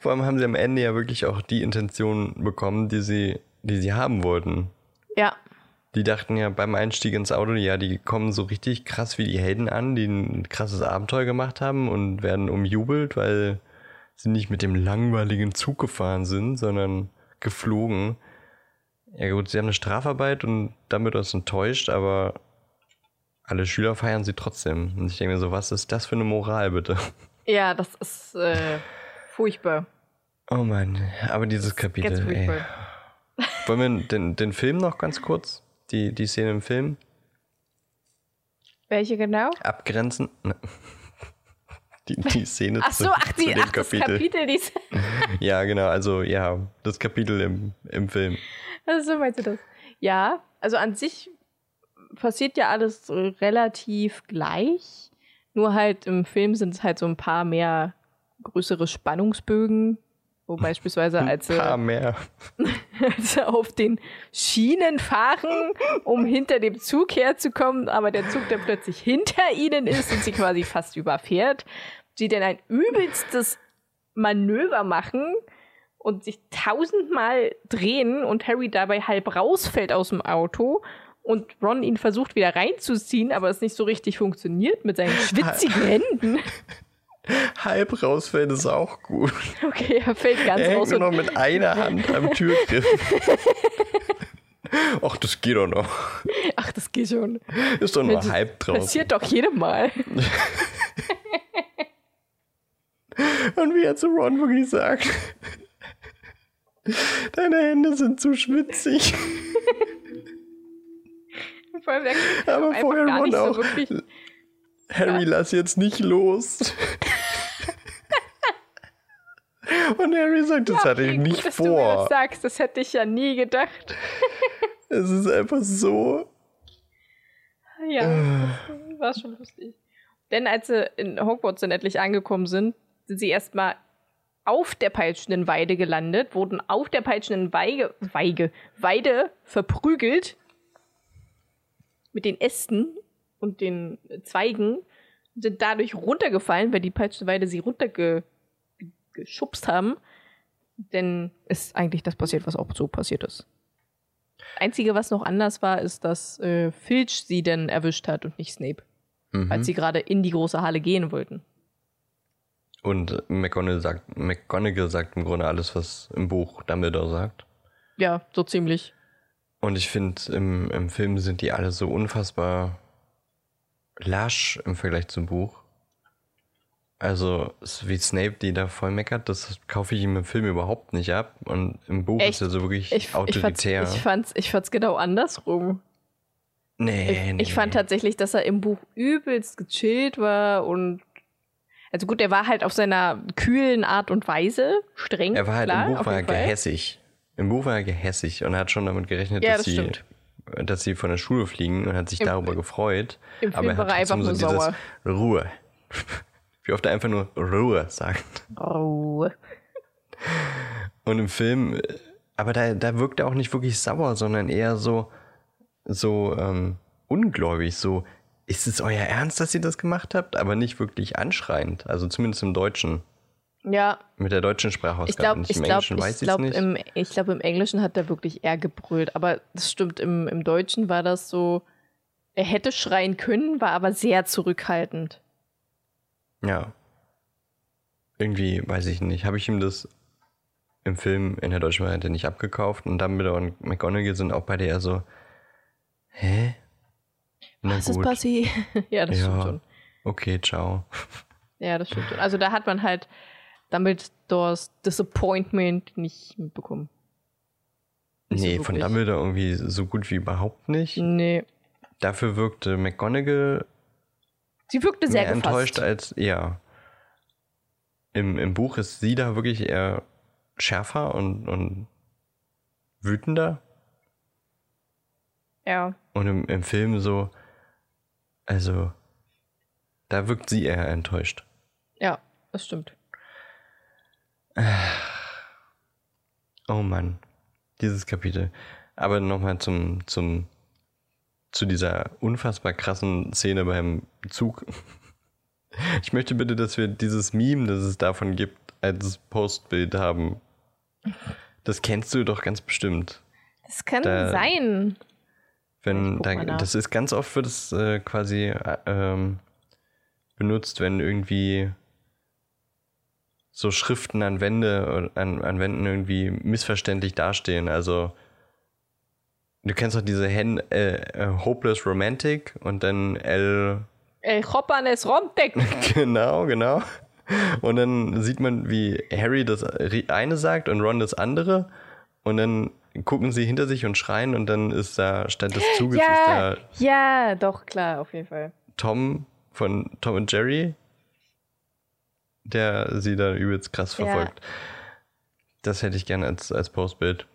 Vor allem haben sie am Ende ja wirklich auch die Intention bekommen, die sie, die sie haben wollten. Ja, Die dachten ja beim Einstieg ins Auto, ja, die kommen so richtig krass wie die Helden an, die ein krasses Abenteuer gemacht haben und werden umjubelt, weil sie nicht mit dem langweiligen Zug gefahren sind, sondern geflogen. Ja gut, sie haben eine Strafarbeit und damit das enttäuscht, aber alle Schüler feiern sie trotzdem. Und ich denke mir so, was ist das für eine Moral, bitte? ja, das ist äh, furchtbar. Oh Mann, aber dieses Kapitel, ey. Wollen wir den, den Film noch ganz kurz? Die, die Szene im Film? Welche genau? abgrenzen? Ne. [LAUGHS] Die, die Szene Ach so, zu, ach, zu die, dem ach das Kapitel. Kapitel, die [LAUGHS] Ja, genau, also ja, das Kapitel im, im Film. Also so meinst du das? Ja, also an sich passiert ja alles so relativ gleich. Nur halt im Film sind es halt so ein paar mehr größere Spannungsbögen. Wo [LAUGHS] beispielsweise als sie, [LAUGHS] als sie auf den Schienen fahren, um hinter dem Zug herzukommen, aber der Zug dann plötzlich hinter ihnen ist und sie quasi fast überfährt, sie dann ein übelstes Manöver machen und sich tausendmal drehen und Harry dabei halb rausfällt aus dem Auto und Ron ihn versucht wieder reinzuziehen, aber es nicht so richtig funktioniert mit seinen schwitzigen [LAUGHS] Händen. Halb rausfällt ist auch gut. Okay, er fällt ganz Er raus nur und noch mit einer [LAUGHS] Hand am Türgriff. [LAUGHS] Ach, das geht doch noch. ach, das geht schon. Ist doch nur Das halb draußen. Passiert doch jedem Mal. Und wie er zu Ron wirklich sagt, deine Hände sind zu schwitzig. Vor kriegt [LAUGHS] Aber vorher Ron nicht auch. so wirklich. [LAUGHS] Harry, lass jetzt nicht los. [LAUGHS] Und Harry sagt, das hatte ich nicht gut, dass du mir das vor. sagst, das hätte ich ja nie gedacht. Es ist einfach so. Ja, das war schon lustig. Denn als sie in Hogwarts dann endlich angekommen sind, sind sie erstmal auf der peitschenden Weide gelandet, wurden auf der peitschenden Weige, Weige, Weide verprügelt mit den Ästen und den Zweigen, sind dadurch runtergefallen, weil die peitschende Weide sie runtergeschubst haben. Denn ist eigentlich das passiert, was auch so passiert ist. Einzige, was noch anders war, ist, dass äh, Filch sie denn erwischt hat und nicht Snape, Mhm. als sie gerade in die große Halle gehen wollten. Und McGonagall sagt, McGonagall sagt im Grunde alles, was im Buch Dumbledore sagt. Ja, so ziemlich. Und ich finde, im, im Film sind die alle so unfassbar lasch im Vergleich zum Buch. Also, wie Snape die da voll meckert, das kaufe ich ihm im Film überhaupt nicht ab. Und im Buch Echt? ist er so wirklich Ich, ich, fand's, autoritär. ich, fand's, ich fand's genau andersrum. nee, Ich, nee, ich fand tatsächlich, dass er im Buch übelst gechillt war und Also gut, er war halt auf seiner kühlen Art und Weise streng. Er war halt klar, im Buch war er gehässig. Im Buch war er gehässig und hat schon damit gerechnet, Ja, dass, das sie, stimmt. dass sie von der Schule fliegen und hat sich Im- darüber gefreut. im Film aber er war er einfach so nur dieses Ruhe. [LAUGHS] Wie oft er einfach nur Ruhe sagt. Oh. Und im Film, aber da, da wirkt er auch nicht wirklich sauer, sondern eher so, so ähm, ungläubig, so, ist es euer Ernst, dass ihr das gemacht habt? Aber nicht wirklich anschreiend, also zumindest im Deutschen. Ja, Mit der deutschen Sprachausgabe. ich glaube, ich im glaube, ich glaube, im, ich glaube, im Englischen hat er wirklich eher gebrüllt. Aber das stimmt, im, im Deutschen war das so, er hätte schreien können, war aber sehr zurückhaltend. Ja. Irgendwie, weiß ich nicht, habe ich ihm das im Film in der deutschen Variante nicht abgekauft und Dumbledore und McGonagall sind auch beide eher so, hä? Na Was ist gut, passiert? [LAUGHS] ja, das stimmt ja, schon. okay, ciao. Ja, das stimmt schon. Also da hat man halt Dumbledores Disappointment nicht mitbekommen. Nicht so nee, von. Dumbledore irgendwie so gut wie überhaupt nicht. Nee. Dafür wirkte McGonagall Sie wirkte sehr mehr enttäuscht gefasst. als, ja. Im, Im Buch ist sie da wirklich eher schärfer und, und wütender. Ja. Und im, im Film so, also, da wirkt sie eher enttäuscht. Ja, das stimmt. [SIGHS] Oh Mann, dieses Kapitel. Aber nochmal zum, zum, zu dieser unfassbar krassen Szene beim Zug. [LAUGHS] Ich möchte bitte, dass wir dieses Meme, das es davon gibt, als Postbild haben. Das kennst du doch ganz bestimmt. Das kann Da- sein. Wenn da, das ist ganz oft wird es äh, quasi äh, ähm, benutzt, wenn irgendwie so Schriften an Wände oder an, an Wänden irgendwie missverständlich dastehen. Also du kennst doch diese Hen äh, äh, Hopeless Romantic und dann L El Chopanes Romtek. [LAUGHS] genau, genau. Und dann sieht man, wie Harry das eine sagt und Ron das andere. Und dann gucken sie hinter sich und schreien und dann ist da statt des Zuges ist Ja, da ja, doch, klar, auf jeden Fall. Tom von Tom und Jerry, der sie da übelst krass Ja. verfolgt. Das hätte ich gerne als, als Postbild.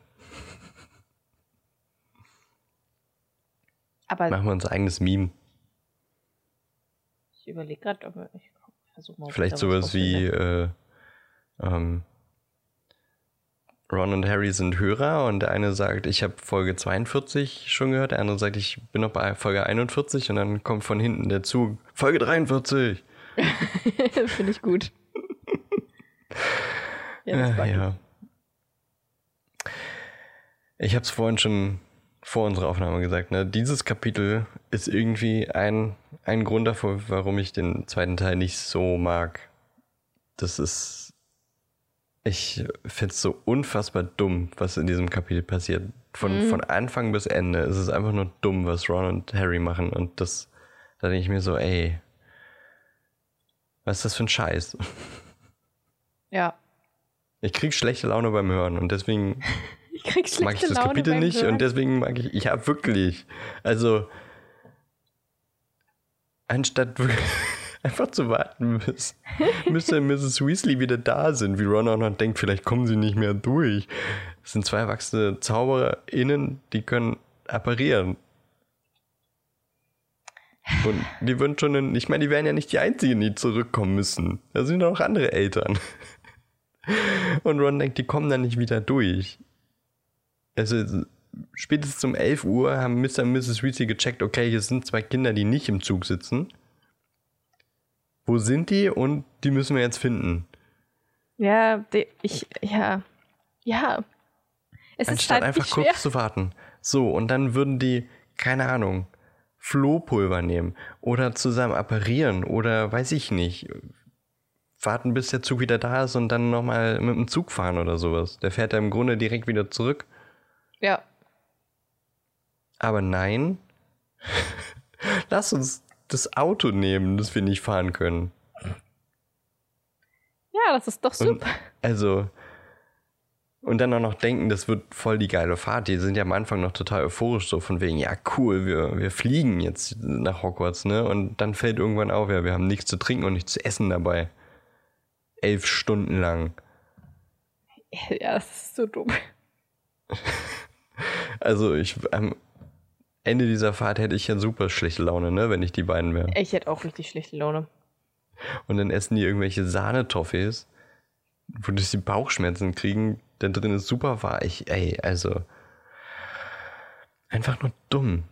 Aber Machen wir unser eigenes Meme. ich überlege gerade, ob wir- ich versuche mal. Vielleicht sowas wie äh, ähm, Ron und Harry sind Hörer und der eine sagt, ich habe Folge 42 schon gehört, der andere sagt, ich bin noch bei Folge 41 und dann kommt von hinten der Zug, Folge 43. [LAUGHS] Finde ich gut. Ja, ich. ja. Ich habe es vorhin schon vor unserer Aufnahme gesagt. Ne? Dieses Kapitel ist irgendwie ein, ein Grund dafür, warum ich den zweiten Teil nicht so mag. Das ist. Ich finde es so unfassbar dumm, was in diesem Kapitel passiert. Von, Mhm. von Anfang bis Ende ist es einfach nur dumm, was Ron und Harry machen. Und das, da denke ich mir so, ey, was ist das für ein Scheiß? [LAUGHS] Ja. Ich krieg schlechte Laune beim Hören und deswegen [LAUGHS] Ich krieg schlechte mag ich das Laune Kapitel nicht Hören. und deswegen mag ich, ja wirklich. Also, anstatt [LAUGHS] einfach zu warten, bis Mr. und Mrs. Weasley wieder da sind, wie Ron auch noch denkt, vielleicht kommen sie nicht mehr durch. Es sind zwei erwachsene ZaubererInnen, die können apparieren. Und die würden schon, in, ich meine, die wären ja nicht die Einzigen, die zurückkommen müssen. Da sind auch andere Eltern. Und Ron denkt, die kommen dann nicht wieder durch. Also spätestens um 11 Uhr haben Mr. und Mrs. Weasley gecheckt, okay, hier sind zwei Kinder, die nicht im Zug sitzen. Wo sind die? Und die müssen wir jetzt finden. Ja, de, ich, ja. Ja. Es ist Anstatt halt einfach nicht schwer. kurz zu warten. So, und dann würden die, keine Ahnung, Flohpulver nehmen oder zusammen apparieren oder weiß ich nicht. Warten, bis der Zug wieder da ist und dann nochmal mit dem Zug fahren oder sowas. Der fährt ja im Grunde direkt wieder zurück. Ja. Aber nein, [LAUGHS] lass uns das Auto nehmen, das wir nicht fahren können. Ja, das ist doch Und, super. also, und dann auch noch denken, das wird voll die geile Fahrt. Die sind ja am Anfang noch total euphorisch, so von wegen, ja cool, wir, wir fliegen jetzt nach Hogwarts, ne? Und dann fällt irgendwann auf, ja, wir haben nichts zu trinken und nichts zu essen dabei. Elf Stunden lang. [LAUGHS] Ja, das ist so dumm. [LAUGHS] Also ich am Ende dieser Fahrt hätte ich ja super schlechte Laune, ne, wenn ich die beiden wäre. Ich hätte auch richtig schlechte Laune. Und dann essen die irgendwelche Sahnetoffees, wodurch sie Bauchschmerzen kriegen. Da drin ist super weich. Ey, also einfach nur dumm.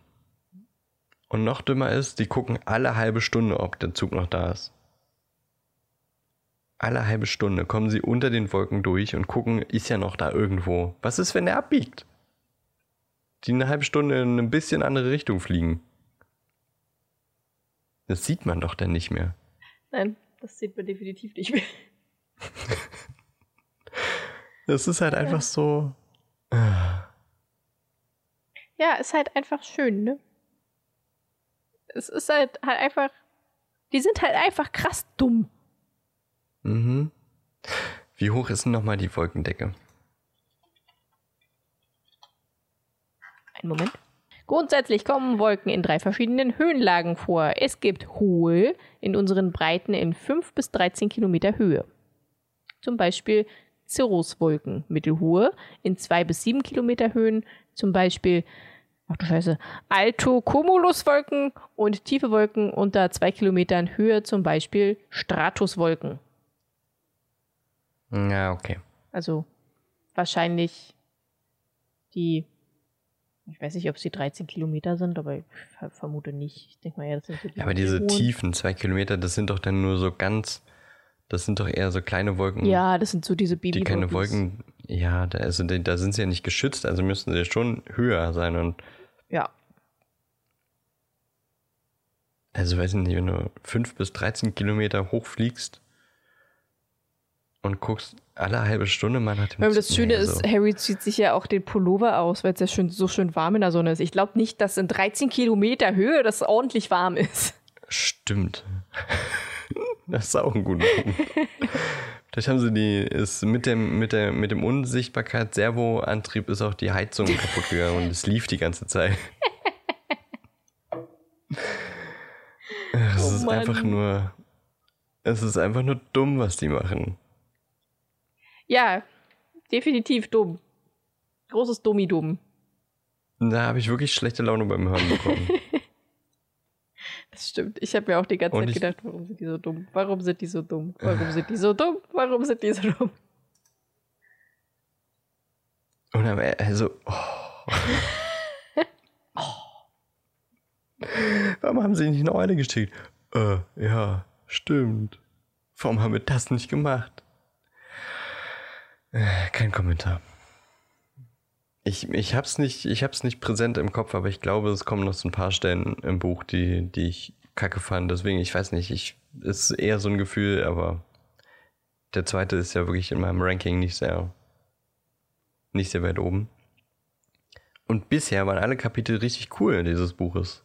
Und noch dümmer ist, die gucken alle halbe Stunde, ob der Zug noch da ist. Alle halbe Stunde kommen sie unter den Wolken durch und gucken, ist ja noch da irgendwo. Was ist, wenn der abbiegt? Die eine halbe Stunde in eine bisschen andere Richtung fliegen. Das sieht man doch dann nicht mehr. Nein, das sieht man definitiv nicht mehr. [LAUGHS] Das ist halt einfach so. Ja, ist halt einfach schön, ne? Es ist halt, halt einfach. Die sind halt einfach krass dumm. Mhm. Wie hoch ist denn nochmal die Wolkendecke? Einen Moment. Grundsätzlich kommen Wolken in drei verschiedenen Höhenlagen vor. Es gibt hohe in unseren Breiten in 5 bis 13 Kilometer Höhe. Zum Beispiel Cirruswolken, mittelhohe in 2 bis 7 Kilometer Höhen. Zum Beispiel, ach du Scheiße, Altocumuluswolken und tiefe Wolken unter 2 Kilometern Höhe, zum Beispiel Stratuswolken. Ja, okay. Also wahrscheinlich die, ich weiß nicht, ob es die 13 Kilometer sind, aber ich ver- vermute nicht. Ich denke mal, ja, das sind so die Ja, aber diese hohen. tiefen zwei Kilometer, das sind doch dann nur so ganz. Das sind doch eher so kleine Wolken, Ja, das sind so diese die Babywolken. keine Wolken. Ja, da, also, die- da sind sie ja nicht geschützt, also müssen sie schon höher sein. Und Ja, also weiß ich nicht, wenn du 5 bis 13 Kilometer hochfliegst und guckst alle halbe Stunde mal nach dem Weil das Schöne ist, Harry zieht sich ja auch den Pullover aus, weil es ja schön, so schön warm in der Sonne ist. Ich glaube nicht, dass in 13 Kilometer Höhe das ordentlich warm ist. Stimmt. [LAUGHS] Das ist auch ein guter Punkt. Vielleicht haben sie die, ist mit dem, mit der, mit dem Unsichtbarkeit-Servoantrieb ist auch die Heizung kaputt gegangen und es lief die ganze Zeit. [LAUGHS] Es Oh ist Mann. einfach nur, es ist einfach nur dumm, was die machen. Ja, definitiv dumm. Großes Dummi-Dumm. Da habe ich wirklich schlechte Laune beim Hören bekommen. [LAUGHS] Das stimmt. Ich habe mir auch die ganze Zeit gedacht, warum sind die so dumm? Warum sind die so dumm? Warum sind die so dumm? Warum sind die so dumm? Und am Ende, also, [LAUGHS] oh. Warum haben sie nicht eine Eule geschickt? Äh, ja, stimmt. Warum haben wir das nicht gemacht? Äh, kein Kommentar. Ich, ich hab's nicht, ich hab's nicht präsent im Kopf, aber ich glaube, es kommen noch so ein paar Stellen im Buch, die, die ich kacke fand. Deswegen, ich weiß nicht, ich, ist eher so ein Gefühl, aber der zweite ist ja wirklich in meinem Ranking nicht sehr, nicht sehr weit oben. Und bisher waren alle Kapitel richtig cool dieses Buches.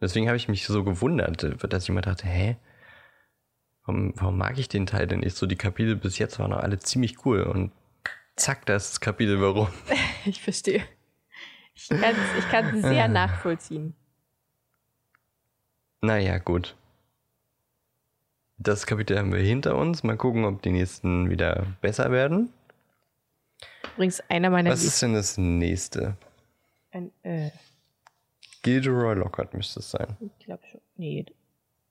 Deswegen habe ich mich so gewundert, dass ich immer dachte, hä? Warum, warum mag ich den Teil denn nicht? So die Kapitel bis jetzt waren doch alle ziemlich cool und zack, da ist das Kapitel warum. [LAUGHS] Ich verstehe. Ich kann es ich kann's sehr nachvollziehen. Naja, gut. Das Kapitel haben wir hinter uns. Mal gucken, ob die nächsten wieder besser werden. Übrigens, einer meiner Was ist denn das nächste? Ein, äh, Gilderoy Lockhart müsste es sein. ich glaube schon. Nee.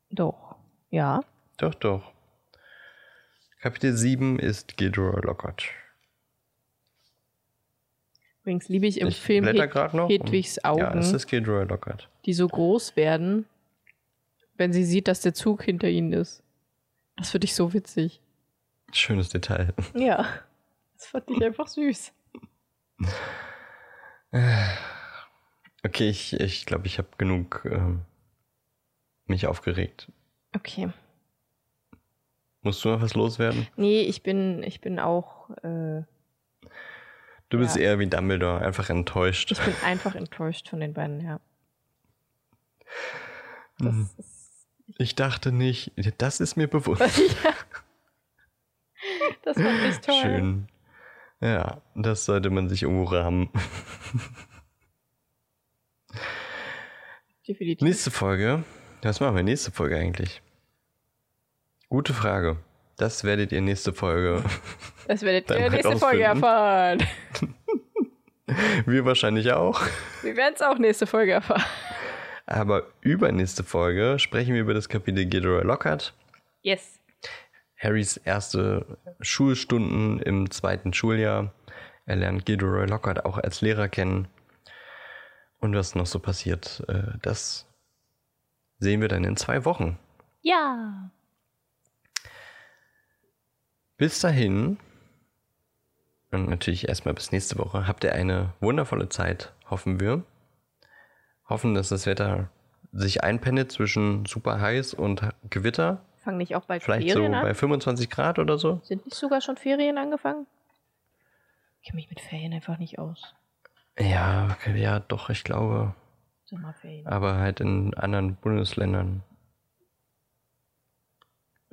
Doch. Ja. Doch, doch. Kapitel 7 ist Gilderoy Lockhart. Übrigens liebe ich im Ich Film Hed noch. Hedwigs Augen, Ja, es ist Gilderoy Lockhart. die so groß werden, wenn sie sieht, dass der Zug hinter ihnen ist. Das finde ich so witzig. Schönes Detail. Ja. Das fand ich einfach süß. Okay, ich glaube, ich, glaub, ich habe genug ähm, mich aufgeregt. Okay. Musst du noch was loswerden? Nee, ich bin, ich bin auch, äh, Du bist Ja. eher wie Dumbledore, einfach enttäuscht. ich bin einfach enttäuscht von den beiden, ja. Das Mhm. ist, Ich dachte nicht, das ist mir bewusst. [LAUGHS] ja. Das fand ich toll. Schön. Ja, das sollte man sich irgendwo rahmen. Definitiv. Nächste Folge. Was machen wir nächste Folge eigentlich? Gute Frage. das werdet ihr nächste Folge. [LAUGHS] Das werdet ihr halt nächsten Folge erfahren. [LAUGHS] Wir wahrscheinlich auch. Wir werden es auch nächste Folge erfahren. Aber übernächste Folge sprechen wir über das Kapitel Gilderoy Lockhart. Yes. Harrys erste Schulstunden im zweiten Schuljahr. Er lernt Gilderoy Lockhart auch als Lehrer kennen. Und was noch so passiert, äh, das sehen wir dann in zwei Wochen. Ja. Bis dahin und natürlich erstmal bis nächste Woche habt ihr eine wundervolle Zeit, hoffen wir. Hoffen, dass das Wetter sich einpendelt zwischen super heiß und Gewitter. Fangen nicht auch bald Vielleicht so Ferien an? bei 25 Grad oder so. Sind nicht sogar schon Ferien angefangen? Ich kenne mich mit Ferien einfach nicht aus. Ja, ja, doch, ich glaube. Sommerferien. Aber halt in anderen Bundesländern.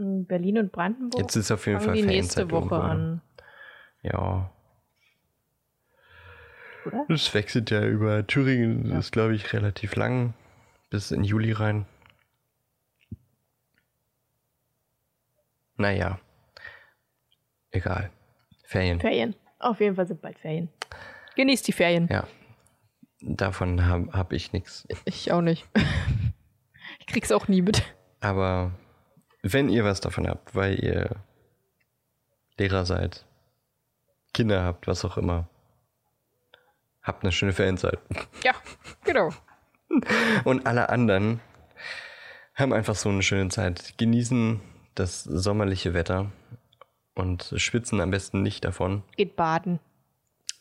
In Berlin und Brandenburg Jetzt ist auf jeden Fall die nächste Ferienzeit Woche irgendwo. an. Ja, Oder? es wechselt ja über Thüringen, Ja. ist glaube ich relativ lang, bis in Juli rein. Naja, egal. Ferien. Ferien. Auf jeden Fall sind bald Ferien. Genießt die Ferien. Ja, davon habe hab ich nichts. Ich auch nicht. [LAUGHS] ich krieg's auch nie mit. Aber wenn ihr was davon habt, weil ihr Lehrer seid, Kinder habt, was auch immer, habt eine schöne Ferienzeit. Ja, genau. Und alle anderen haben einfach so eine schöne Zeit. Genießen das sommerliche Wetter und schwitzen am besten nicht davon. Geht baden.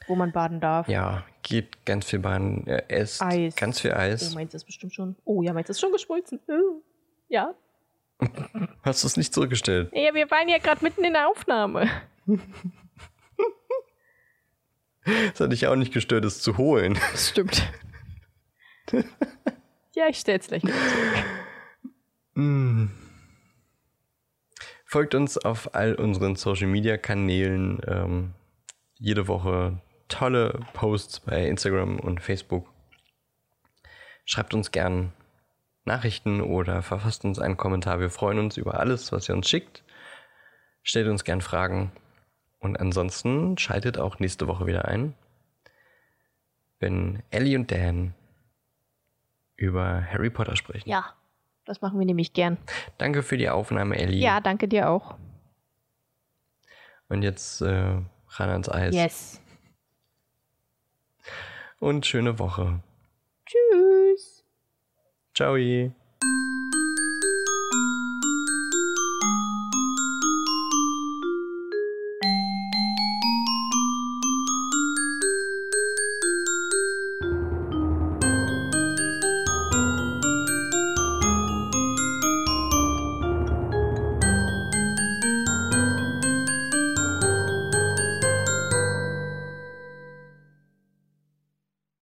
Wo man baden darf. Ja, geht ganz viel Bahn, äh, esst Eis. ganz viel Oh, Eis. meins ist bestimmt schon. Oh ja, meins ist schon geschmolzen. Oh. Ja. [LAUGHS] Hast du es nicht zurückgestellt? Ja, wir waren ja gerade mitten in der Aufnahme. [LAUGHS] Das hat dich auch nicht gestört, es zu holen. Das stimmt. ja, ich stell's gleich wieder zurück. Mm. Folgt uns auf all unseren Social Media Kanälen. Ähm, jede Woche tolle Posts bei Instagram und Facebook. Schreibt uns gern Nachrichten oder verfasst uns einen Kommentar. Wir freuen uns über alles, was ihr uns schickt. Stellt uns gern Fragen. Und ansonsten schaltet auch nächste Woche wieder ein, wenn Ellie und Dan über Harry Potter sprechen. Ja, das machen wir nämlich gern. Danke für die Aufnahme, Ellie. Ja, danke dir auch. Und jetzt äh, ran ans Eis. Yes. Und schöne Woche. Tschüss. Ciao.